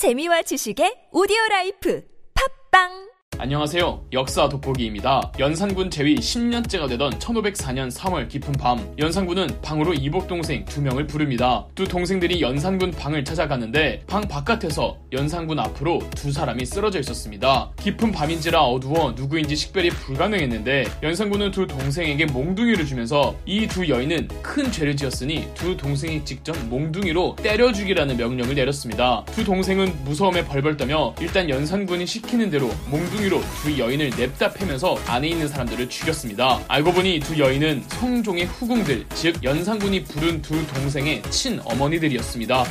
재미와 지식의 오디오 라이프. 팟빵 안녕하세요. 역사 돋보기입니다. 연산군 재위 10년째가 되던 1504년 3월 깊은 밤, 연산군은 방으로 이복 동생 두 명을 부릅니다. 두 동생들이 연산군 방을 찾아갔는데 방 바깥에서 연산군 앞으로 두 사람이 쓰러져 있었습니다. 깊은 밤인지라 어두워 누구인지 식별이 불가능했는데 연산군은 두 동생에게 몽둥이를 주면서 이 두 여인은 큰 죄를 지었으니 두 동생이 직접 몽둥이로 때려 죽이라는 명령을 내렸습니다. 두 동생은 무서움에 벌벌 떨며 일단 연산군이 시키는 대로 몽둥이로 두 여인을 냅다 패면서 안에 있는 사람들을 죽였습니다. 알고 보니 두 여인은 성종의 후궁들, 즉 연산군이 부른 두 동생의 친어머니들이었습니다.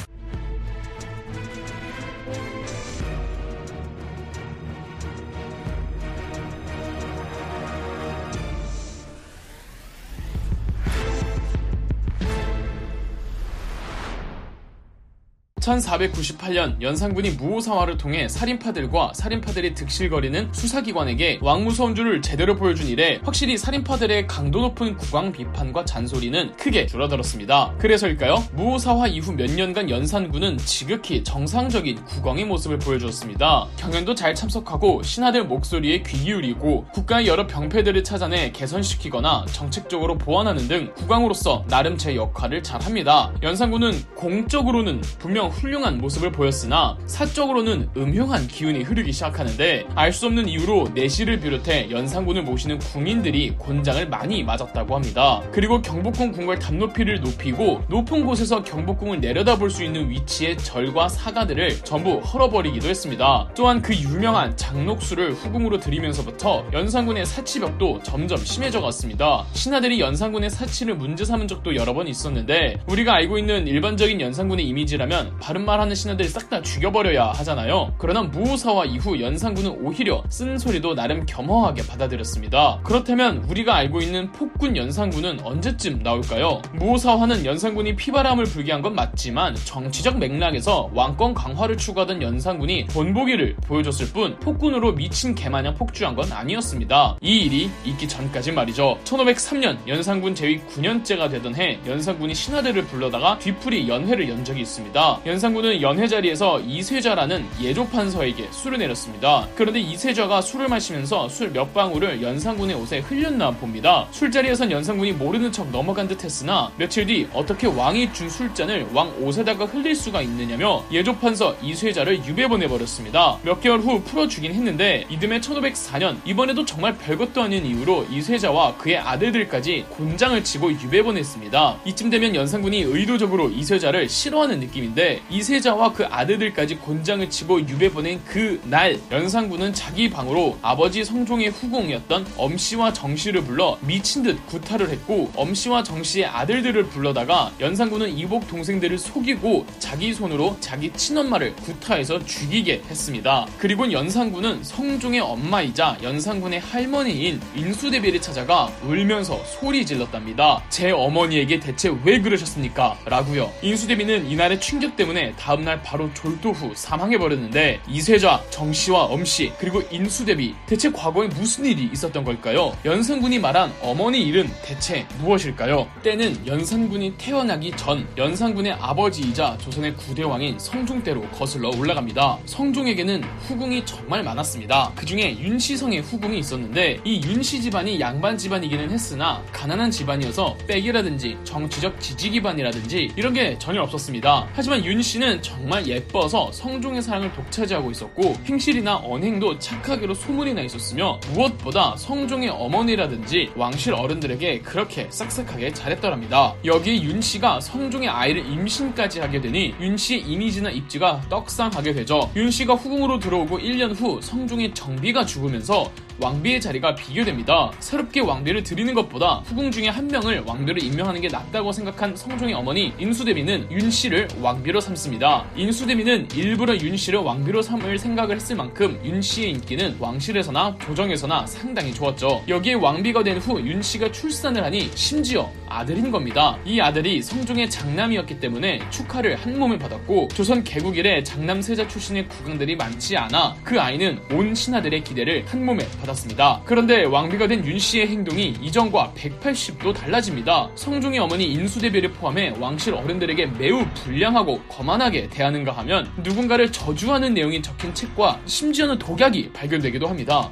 (1498년) 연산군이 무오사화를 통해 살인파들과 살인파들이 득실거리는 수사기관에게 왕무서운줄을 제대로 보여준 이래 확실히 살인파들의 강도 높은 국왕 비판과 잔소리는 크게 줄어들었습니다. 그래서일까요? 무오사화 이후 몇 년간 연산군은 지극히 정상적인 국왕의 모습을 보여주었습니다. 경연도 잘 참석하고 신하들 목소리에 귀 기울이고 국가의 여러 병폐들을 찾아내 개선시키거나 정책적으로 보완하는 등 국왕으로서 나름 제 역할을 잘합니다. 연산군은 공적으로는 분명 훌륭한 모습을 보였으나 사적으로는 음흉한 기운이 흐르기 시작하는데 알 수 없는 이유로 내시를 비롯해 연산군을 모시는 궁인들이 곤장을 많이 맞았다고 합니다. 그리고 경복궁 궁궐 담높이를 높이고 높은 곳에서 경복궁을 내려다볼 수 있는 위치의 절과 사가들을 전부 헐어버리기도 했습니다. 또한 그 유명한 장록수를 후궁으로 들이면서부터 연산군의 사치벽도 점점 심해져 갔습니다. 신하들이 연산군의 사치를 문제 삼은 적도 여러 번 있었는데 우리가 알고 있는 일반적인 연산군의 이미지라면 바른 말 하는 신하들이 싹다 죽여버려야 하잖아요. 그러나 무오사와 이후 연산군은 오히려 쓴 소리도 나름 겸허하게 받아들였습니다. 그렇다면 우리가 알고 있는 폭군 연산군은 언제쯤 나올까요? 무오사화는 연산군이 피바람을 불게 한 건 맞지만 정치적 맥락에서 왕권 강화를 추구하던 연산군이 본보기를 보여줬을 뿐 폭군으로 미친 개마냥 폭주한 건 아니었습니다. 이 일이 있기 전까지 말이죠. 1503년 연산군 제위 9년째가 되던 해 연산군이 신하들을 불러다가 뒤풀이 연회를 연 적이 있습니다. 연산군은 연회 자리에서 이세좌라는 예조판서에게 술을 내렸습니다. 그런데 이세좌가 술을 마시면서 술 몇 방울을 연산군의 옷에 흘렸나 봅니다. 술자리에선 연산군이 모르는 척 넘어간 듯 했으나 며칠 뒤 어떻게 왕이 준 술잔을 왕 옷에다가 흘릴 수가 있느냐며 예조판서 이세좌를 유배 보내버렸습니다. 몇 개월 후 풀어주긴 했는데 이듬해 1504년 이번에도 정말 별것도 아닌 이유로 이세자와 그의 아들들까지 곤장을 치고 유배 보냈습니다. 이쯤 되면 연산군이 의도적으로 이세자를 싫어하는 느낌인데 이세자와 그 아들들까지 곤장을 치고 유배 보낸 그 날 연산군은 자기 방으로 아버지 성종의 후궁이었던 엄씨와 정씨를 불러 미친 듯 구타를 했고 엄씨와 정씨의 아들들을 불러다가 연산군은 이복 동생들을 속이고 자기 손으로 자기 친엄마를 구타해서 죽이게 했습니다. 그리고 연산군은 성종의 엄마이자 연산군의 할머니인 인수대비를 찾아가 울면서 소리 질렀답니다. 제 어머니에게 대체 왜 그러셨습니까? 라고요. 인수대비는 이날의 충격 때문에 다음날 바로 졸도 후 사망해버렸는데 이세자, 정씨와 엄씨 그리고 인수대비 대체 과거에 무슨 일이 있었던 걸까요? 연산군이 말한 어머니 일은 대체 무엇일까요? 때는 연산군이 태어나기 전 연산군의 아버지이자 조선의 구대왕인 성종 때로 거슬러 올라갑니다. 성종에게는 후궁이 정말 많았습니다. 그 중에 윤시성의 후궁이 있었는데 이 윤씨 집안이 양반 집안이기는 했으나 가난한 집안이어서 백이라든지 정치적 지지 기반이라든지 이런 게 전혀 없었습니다. 하지만 윤 씨는 정말 예뻐서 성종의 사랑을 독차지하고 있었고 행실이나 언행도 착하기로 소문이 나 있었으며 무엇보다 성종의 어머니라든지 왕실 어른들에게 그렇게 싹싹하게 잘했더랍니다. 여기에 윤 씨가 성종의 아이를 임신까지 하게 되니 윤 씨의 이미지나 입지가 떡상하게 되죠. 윤 씨가 후궁으로 들어오고 1년 후 성종의 정비가 죽으면서 왕비의 자리가 비교됩니다. 새롭게 왕비를 드리는 것보다 후궁 중에 한 명을 왕비로 임명하는 게 낫다고 생각한 성종의 어머니 인수대비는 윤 씨를 왕비로 삼습니다. 인수대비는 일부러 윤 씨를 왕비로 삼을 생각을 했을 만큼 윤 씨의 인기는 왕실에서나 조정에서나 상당히 좋았죠. 여기에 왕비가 된 후 윤 씨가 출산을 하니 심지어 아들인 겁니다. 이 아들이 성종의 장남이었기 때문에 축하를 한 몸에 받았고 조선 개국 이래 장남 세자 출신의 국왕들이 많지 않아 그 아이는 온 신하들의 기대를 한 몸에 받았습니다. 받았습니다. 그런데 왕비가 된 윤 씨의 행동이 이전과 180도 달라집니다. 성종의 어머니 인수대비를 포함해 왕실 어른들에게 매우 불량하고 거만하게 대하는가 하면 누군가를 저주하는 내용이 적힌 책과 심지어는 독약이 발견되기도 합니다.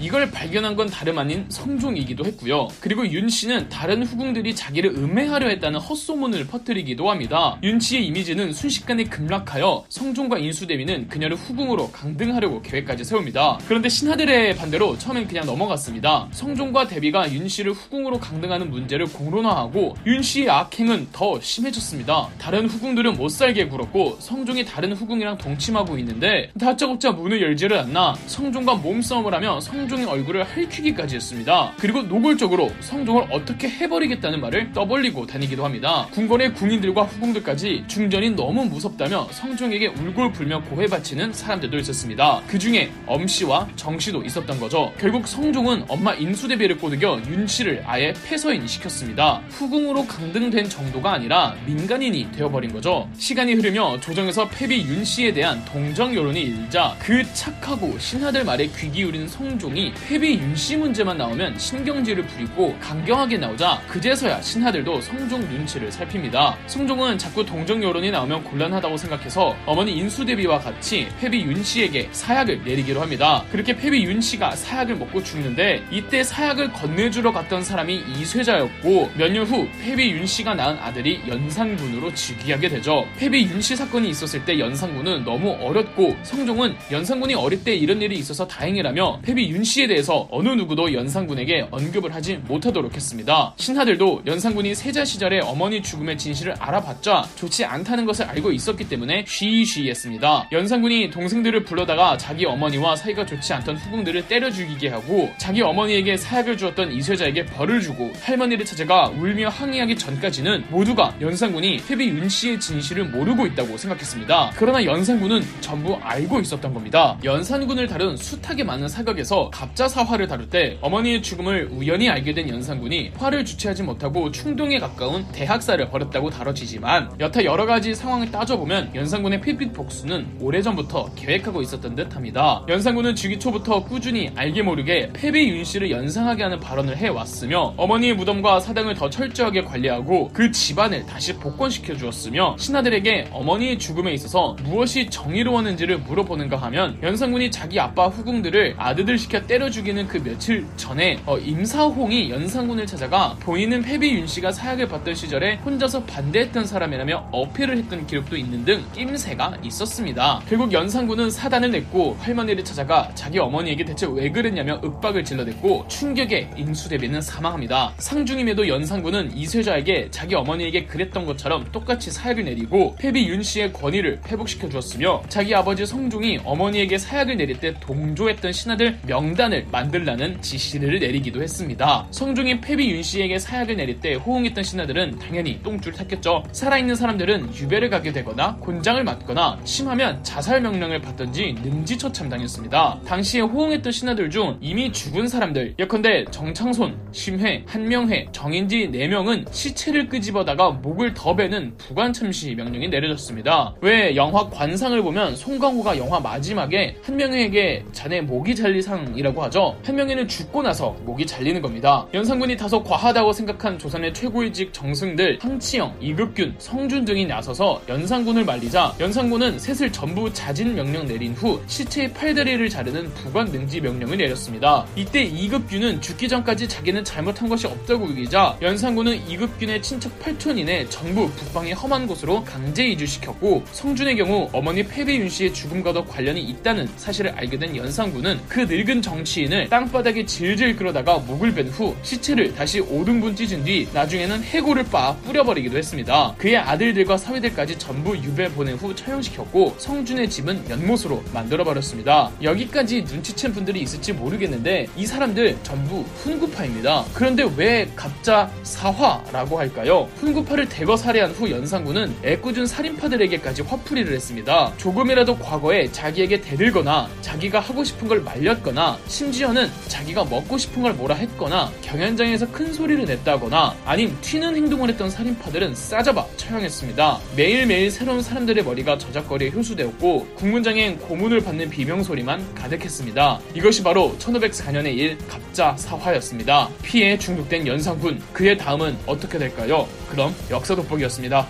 이걸 발견한 건 다름 아닌 성종이기도 했고요. 그리고 윤 씨는 다른 후궁들이 자기를 음해하려 했다는 헛소문을 퍼뜨리기도 합니다. 윤 씨의 이미지는 순식간에 급락하여 성종과 인수대비는 그녀를 후궁으로 강등하려고 계획까지 세웁니다. 그런데 신하들의 반대로 처음엔 그냥 넘어갔습니다. 성종과 대비가 윤 씨를 후궁으로 강등하는 문제를 공론화하고 윤 씨의 악행은 더 심해졌습니다. 다른 후궁들은 못 살게 굴었고 성종이 다른 후궁이랑 동침하고 있는데 다짜고짜 문을 열지를 않나 성종과 몸싸움을 하며 성 성종의 얼굴을 핥히기까지 했습니다. 그리고 노골적으로 성종을 어떻게 해버리겠다는 말을 떠벌리고 다니기도 합니다. 궁궐의 궁인들과 후궁들까지 중전이 너무 무섭다며 성종에게 울골불며 고해바치는 사람들도 있었습니다. 그 중에 엄씨와 정씨도 있었던 거죠. 결국 성종은 엄마 인수대비를 꼬드겨 윤씨를 아예 폐서인 시켰습니다. 후궁으로 강등된 정도가 아니라 민간인이 되어버린 거죠. 시간이 흐르며 조정에서 패비 윤씨에 대한 동정 여론이 일자 그 착하고 신하들 말에 귀 기울이는 성종 이 내용이 패비 윤씨 문제만 나오면 신경질을 부리고 강경하게 나오자 그제서야 신하들도 성종 눈치를 살핍니다. 성종은 자꾸 동정 여론이 나오면 곤란하다고 생각해서 어머니 인수대비와 같이 패비 윤씨에게 사약을 내리기로 합니다. 그렇게 패비 윤씨가 사약을 먹고 죽는데 이때 사약을 건네주러 갔던 사람이 이쇠자였고 몇 년 후 패비 윤씨가 낳은 아들이 연산군으로 즉위하게 되죠. 패비 윤씨 사건이 있었을 때 연산군은 너무 어렸고 성종은 연산군이 어릴 때 이런 일이 있어서 다행이라며 패비 윤 씨에 대해서 어느 누구도 연산군에게 언급을 하지 못하도록 했습니다. 신하들도 연산군이 세자 시절에 어머니 죽음의 진실을 알아봤자 좋지 않다는 것을 알고 있었기 때문에 쉬쉬했습니다. 연산군이 동생들을 불러다가 자기 어머니와 사이가 좋지 않던 후궁들을 때려 죽이게 하고 자기 어머니에게 사약을 주었던 이쇠자에게 벌을 주고 할머니를 찾아가 울며 항의하기 전까지는 모두가 연산군이 태비 윤 씨의 진실을 모르고 있다고 생각했습니다. 그러나 연산군은 전부 알고 있었던 겁니다. 연산군을 다룬 숱하게 많은 사극에서 갑자사 화를 다룰 때 어머니의 죽음을 우연히 알게 된 연산군이 화를 주체하지 못하고 충동에 가까운 대학살을 벌였다고 다뤄지지만 여타 여러 가지 상황을 따져보면 연산군의 필빛 복수는 오래전부터 계획하고 있었던 듯 합니다. 연산군은 즉위 초부터 꾸준히 알게 모르게 패배 윤 씨를 연상하게 하는 발언을 해왔으며 어머니의 무덤과 사당을 더 철저하게 관리하고 그 집안을 다시 복권시켜 주었으며 신하들에게 어머니의 죽음에 있어서 무엇이 정의로웠는지를 물어보는가 하면 연산군이 자기 아빠 후궁들을 아드들 시켜 때려 죽이는 그 며칠 전에 어, 임사홍이 연산군을 찾아가 본인은 패비 윤 씨가 사약을 받던 시절에 혼자서 반대했던 사람이라며 어필을 했던 기록도 있는 등 낌새가 있었습니다. 결국 연산군은 사단을 냈고 할머니를 찾아가 자기 어머니에게 대체 왜 그랬냐며 윽박을 질러댔고 충격에 인수대비는 사망합니다. 상중임에도 연산군은 이세자에게 자기 어머니에게 그랬던 것처럼 똑같이 사약을 내리고 패비 윤 씨의 권위를 회복시켜 주었으며 자기 아버지 성종이 어머니에게 사약을 내릴 때 동조했던 신하들 명 명단을 만들라는 지시를 내리기도 했습니다. 성종이 패비 윤 씨에게 사약을 내릴 때 호응했던 신하들은 당연히 똥줄 탔겠죠. 살아있는 사람들은 유배를 가게 되거나 곤장을 맞거나 심하면 자살 명령을 받던지 능지처참당했습니다. 당시에 호응했던 신하들 중 이미 죽은 사람들 예컨대 정창손, 심회, 한명회, 정인지 4명은 시체를 끄집어다가 목을 더 베는 부관참시 명령이 내려졌습니다. 왜 영화 관상을 보면 송강호가 영화 마지막에 한명회에게 자네 목이 잘리 상 이라 고 하죠. 한 명에는 죽고 나서 목이 잘리는 겁니다. 연산군이 다소 과하다고 생각한 조선의 최고위직 정승들 황치영, 이급균, 성준 등이 나서서 연산군을 말리자 연산군은 셋을 전부 자진 명령 내린 후 시체의 팔다리를 자르는 부관 능지 명령을 내렸습니다. 이때 이급균은 죽기 전까지 자기는 잘못한 것이 없다고 여기자 연산군은 이급균의 친척 8촌인의 전부 북방의 험한 곳으로 강제 이주시켰고 성준의 경우 어머니 패배윤 씨의 죽음과도 관련이 있다는 사실을 알게 된 연산군은 그 늙은 정 치인을 땅바닥에 질질 끌어다가 목을 벤후 시체를 다시 5등분 찢은 뒤 나중에는 해골을 빻아 뿌려버리기도 했습니다. 그의 아들들과 사위들까지 전부 유배 보낸 후 처형시켰고 성준의 집은 연못으로 만들어버렸습니다. 여기까지 눈치챈 분들이 있을지 모르겠는데 이 사람들 전부 훈구파입니다. 그런데 왜 갑자 사화라고 할까요? 훈구파를 대거 살해한 후 연산군은 애꿎은 살인파들에게까지 화풀이를 했습니다. 조금이라도 과거에 자기에게 대들거나 자기가 하고 싶은 걸 말렸거나 심지어는 자기가 먹고 싶은 걸 뭐라 했거나 경연장에서 큰 소리를 냈다거나 아님 튀는 행동을 했던 살인파들은 싸잡아 처형했습니다. 매일매일 새로운 사람들의 머리가 저작거리에 효수되었고 국문장엔 고문을 받는 비명소리만 가득했습니다. 이것이 바로 1504년의 일 갑자 사화였습니다. 피해 중독된 연상군 그의 다음은 어떻게 될까요? 그럼 역사 돋보기였습니다.